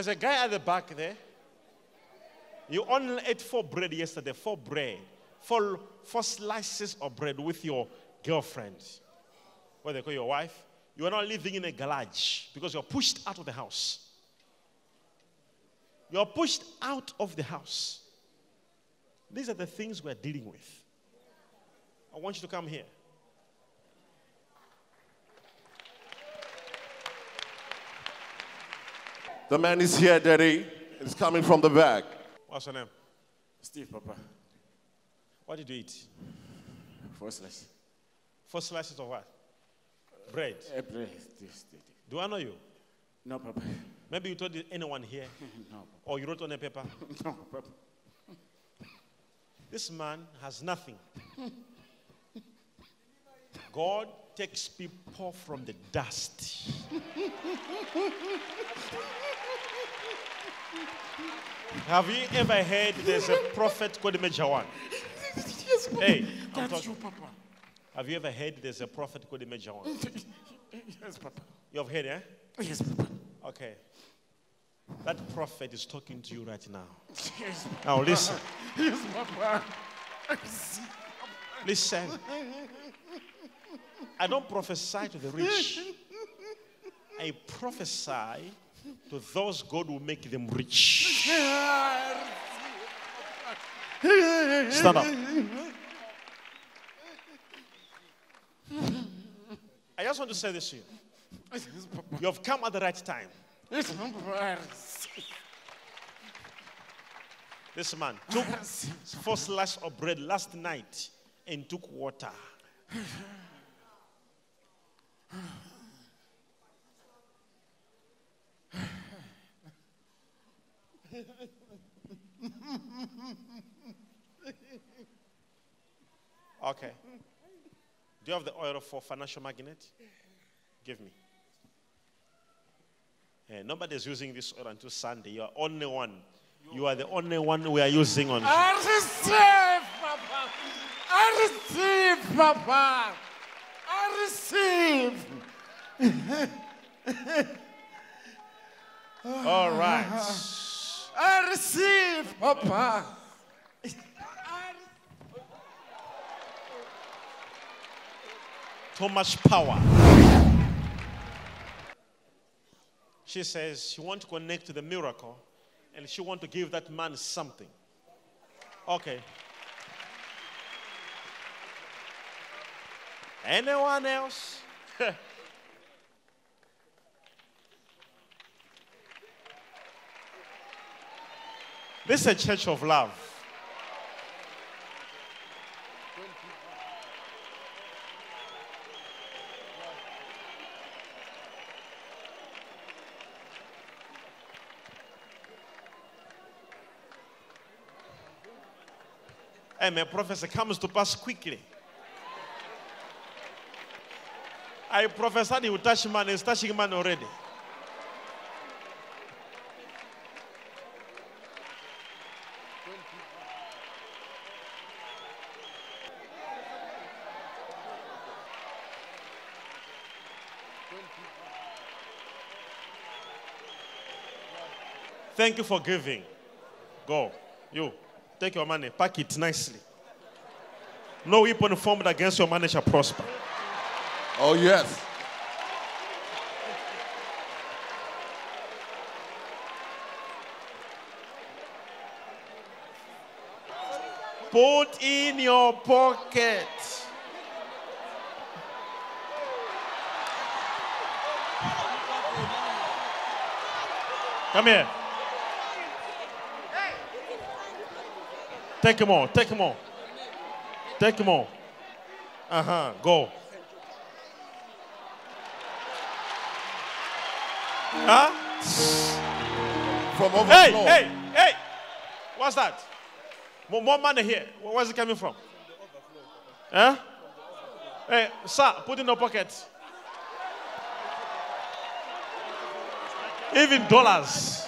There's a guy at the back there. You only ate four bread yesterday, four bread, four, four slices of bread with your girlfriend. What they call your wife. You are not living in a garage because you're pushed out of the house. You're pushed out of the house. These are the things we're dealing with. I want you to come here. The man is here, Daddy. He's coming from the back. What's your name? Steve, Papa. What did you eat? Four slices. Four slices of what? Bread. Eh, bread. This, this. Do I know you? No, Papa. Maybe you told anyone here, No, or you wrote on a paper. No, Papa. This man has nothing. God takes people from the dust. Have you ever heard there's a prophet called Major One? Yes, Papa. Hey, That's talking- you, Papa. Have you ever heard there's a prophet called Major One? Yes, Papa. You have heard, eh? Yes, Papa. Okay. That prophet is talking to you right now. Yes, Papa. Now listen, yes, Papa. Listen. I don't prophesy to the rich. I prophesy to those God will make them rich. Stand up. I just want to say this to you. You have come at the right time. This man took four slices of bread last night and took water. Okay. Do you have the oil for financial magnet? Give me. Eh, nobody is using this oil until Sunday. You are the only one. You are the only one we are using on. I receive, Papa. I receive, Papa. I receive. All right. I receive, Papa. Too much power. She says she want to connect to the miracle and she want to give that man something. Okay. Anyone else? this is a church of love. My prophecy comes to pass quickly. I prophesied he will touch man, he's touching man already. Thank you for giving. Go. You. Take your money. Pack it nicely. No weapon formed against your money shall prosper. Oh, yes. Put in your pocket. Come here. Take more. Take more. Take more. Uh huh. Go. Huh? From Hey, overflow. hey, hey. What's that? More, more money here. Where's it coming from? Huh? Hey, sir, put in your pocket. Even dollars.